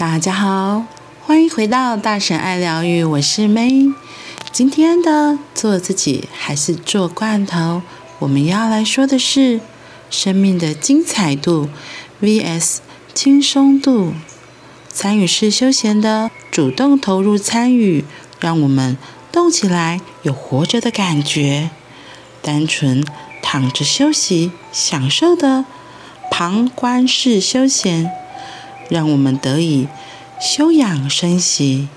大家好，欢迎回到大神爱疗愈，我是 May。今天的做自己还是做罐头？我们要来说的是生命的精彩度 vs 轻松度。参与式休闲的主动投入参与，让我们动起来，有活着的感觉。单纯躺着休息，享受的旁观式休闲，让我们得以休养生息。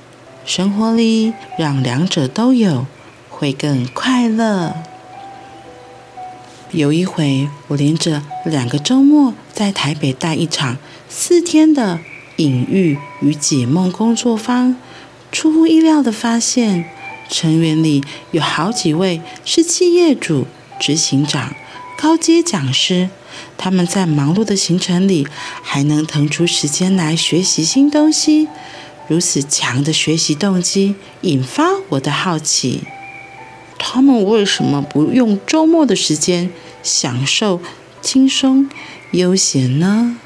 生活里让两者都有，会更快乐。有一回，我连着两个周末在台北带一场四天的隐喻与解梦工作坊，出乎意料的发现，成员里有好几位是企业主、执行长、高阶讲师，他们在忙碌的行程里还能腾出时间来学习新东西。如此强的学习动机，引发我的好奇：他们为什么不用周末的时间享受轻松悠闲呢？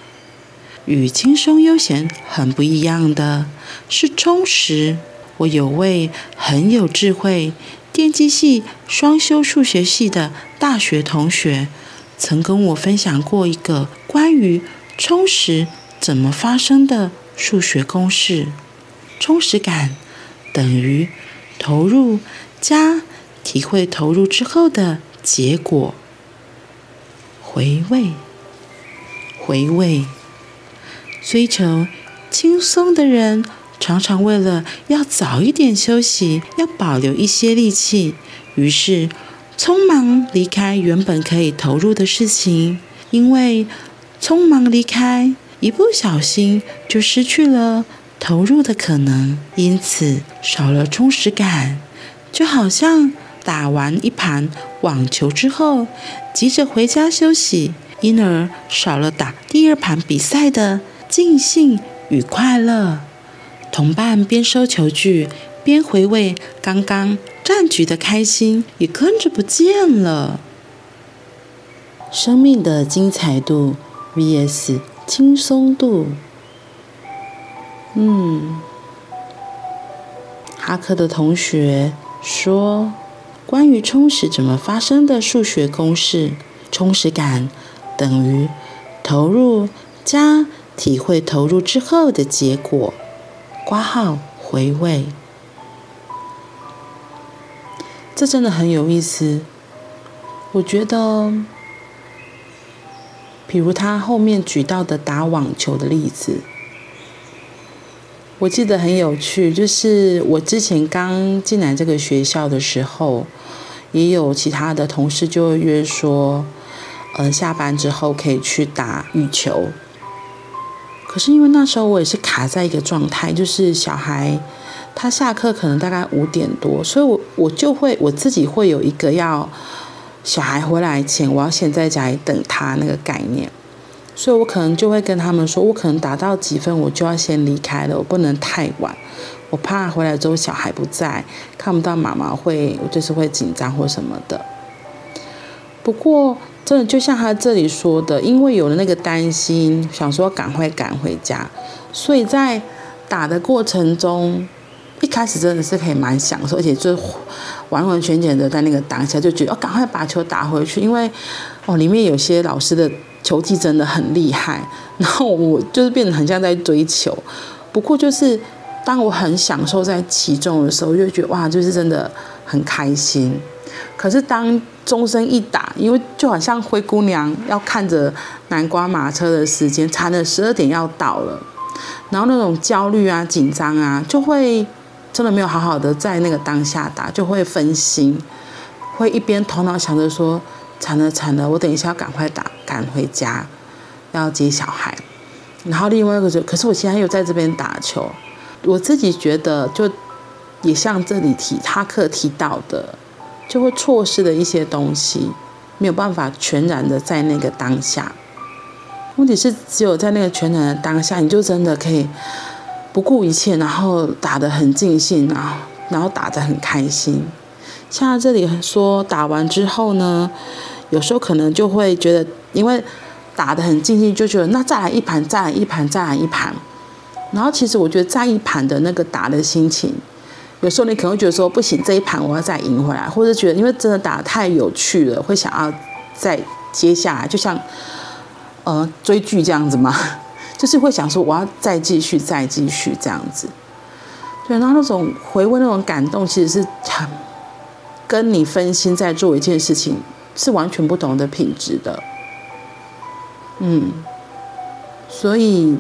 与轻松悠闲很不一样的是充实。我有位很有智慧、电机系双修数学系的大学同学，曾跟我分享过一个关于充实怎么发生的数学公式。充实感等于投入加体会投入之后的结果。回味，回味。追求轻松的人，常常为了要早一点休息，要保留一些力气，于是匆忙离开原本可以投入的事情。因为匆忙离开，一不小心就失去了。投入的可能，因此少了充实感，就好像打完一盘网球之后，急着回家休息，因而少了打第二盘比赛的尽兴与快乐。同伴边收球具边回味刚刚战局的开心，也跟着不见了。生命的精彩度 vs 轻松度。嗯，哈克的同学说，关于充实怎么发生的数学公式：充实感等于投入加体会投入之后的结果。括号回味，这真的很有意思。我觉得，比如他后面举到的打网球的例子。我记得很有趣，就是我之前刚进来这个学校的时候，也有其他的同事就会约说，呃，下班之后可以去打羽球。可是因为那时候我也是卡在一个状态，就是小孩他下课可能大概五点多，所以我我就会我自己会有一个要小孩回来前，我要先在家里等他那个概念。所以我可能就会跟他们说，我可能打到几分，我就要先离开了，我不能太晚，我怕回来之后小孩不在，看不到妈妈会，我就是会紧张或什么的。不过，真的就像他这里说的，因为有了那个担心，想说赶快赶回家，所以在打的过程中，一开始真的是可以蛮享受，而且就完完全全的在那个当下就觉得，哦，赶快把球打回去，因为哦，里面有些老师的。球技真的很厉害，然后我就是变得很像在追球。不过就是当我很享受在其中的时候，就觉得哇，就是真的很开心。可是当钟声一打，因为就好像灰姑娘要看着南瓜马车的时间，差了十二点要到了，然后那种焦虑啊、紧张啊，就会真的没有好好的在那个当下打，就会分心，会一边头脑想着说。惨了惨了，我等一下要赶快打，赶回家，要接小孩。然后另外一个就，可是我现在又在这边打球，我自己觉得就也像这里提哈克提到的，就会错失了一些东西，没有办法全然的在那个当下。问题是只有在那个全然的当下，你就真的可以不顾一切，然后打得很尽兴，然后然后打得很开心。像这里说打完之后呢，有时候可能就会觉得，因为打得很尽兴，就觉得那再来一盘，再来一盘，再来一盘。然后其实我觉得再一盘的那个打的心情，有时候你可能会觉得说不行，这一盘我要再赢回来，或者觉得因为真的打得太有趣了，会想要再接下来，就像呃追剧这样子嘛，就是会想说我要再继续再继续这样子。对，然后那种回味那种感动，其实是很跟你分心在做一件事情是完全不同的品质的。嗯，所以。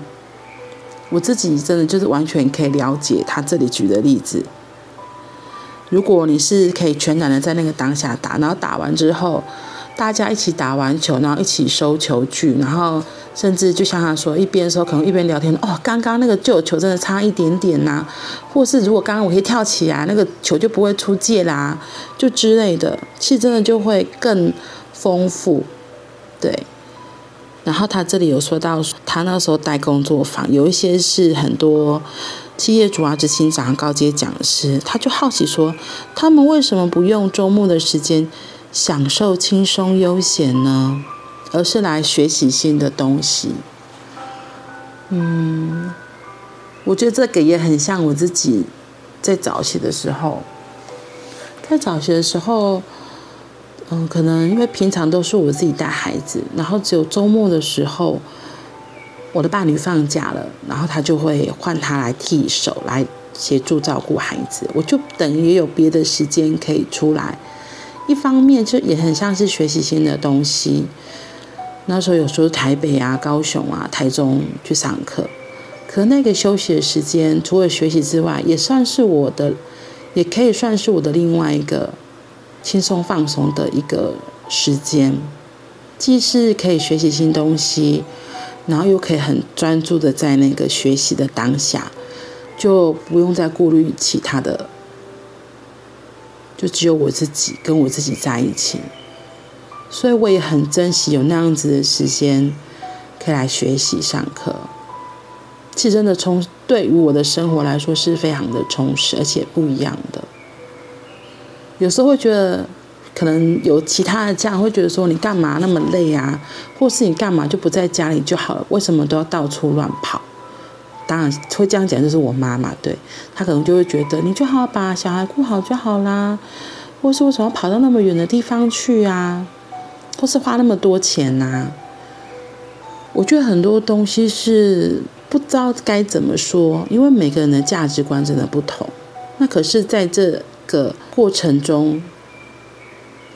我自己真的就是完全可以了解他这里举的例子。如果你是可以全然的在那个当下打，然后打完之后，大家一起打完球，然后一起收球具，然后甚至就像他说，一边的时候可能一边聊天，哦，刚刚那个旧球真的差一点点呐，或是如果刚刚我可以跳起来，那个球就不会出界啦，就之类的，其实真的就会更丰富，对。然后他这里有说到，他那时候带工作坊，有一些是很多企业主啊、执行长、高阶讲师，他就好奇说，他们为什么不用周末的时间享受轻松悠闲呢？而是来学习新的东西。嗯，我觉得这个也很像我自己在早期的时候，在早期的时候。嗯，可能因为平常都是我自己带孩子，然后只有周末的时候，我的伴侣放假了，然后他就会换他来替手来协助照顾孩子，我就等于有别的时间可以出来。一方面就也很像是学习新的东西。那时候有时候台北啊、高雄啊、台中去上课，可那个休息的时间，除了学习之外，也算是我的，也可以算是我的另外一个。轻松放松的一个时间，既是可以学习新东西，然后又可以很专注的在那个学习的当下，就不用再顾虑其他的，就只有我自己跟我自己在一起，所以我也很珍惜有那样子的时间可以来学习上课。其实真的充对于我的生活来说是非常的充实，而且不一样的。有时候会觉得，可能有其他的家长会觉得说，你干嘛那么累啊？或是你干嘛就不在家里就好了？为什么都要到处乱跑？当然会这样讲，就是我妈妈，对，她可能就会觉得，你就好好把小孩顾好就好啦。或是为什么跑到那么远的地方去啊？或是花那么多钱呐？我觉得很多东西是不知道该怎么说，因为每个人的价值观真的不同。那可是在这。个过程中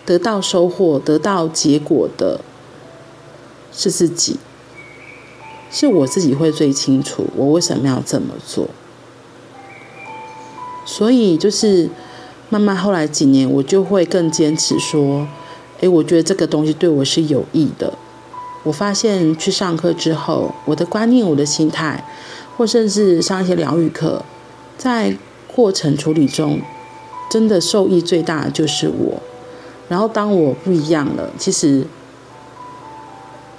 得到收获、得到结果的是自己，是我自己会最清楚我为什么要这么做。所以就是慢慢后来几年，我就会更坚持说：“诶，我觉得这个东西对我是有益的。”我发现去上课之后，我的观念、我的心态，或甚至上一些疗愈课，在过程处理中。真的受益最大的就是我，然后当我不一样了，其实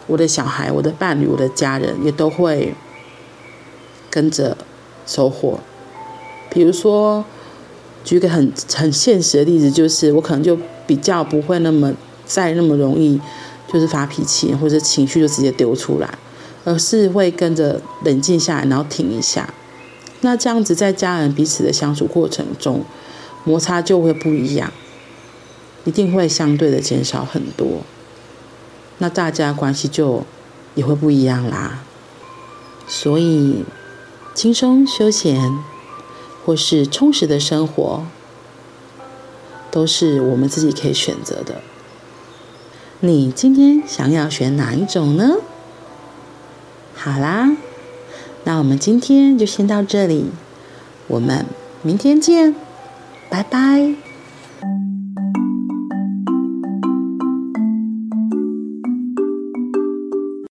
我的小孩、我的伴侣、我的家人也都会跟着收获。比如说，举个很很现实的例子，就是我可能就比较不会那么再那么容易就是发脾气或者情绪就直接丢出来，而是会跟着冷静下来，然后停一下。那这样子在家人彼此的相处过程中。摩擦就会不一样，一定会相对的减少很多，那大家关系就也会不一样啦。所以，轻松休闲或是充实的生活，都是我们自己可以选择的。你今天想要选哪一种呢？好啦，那我们今天就先到这里，我们明天见。拜拜。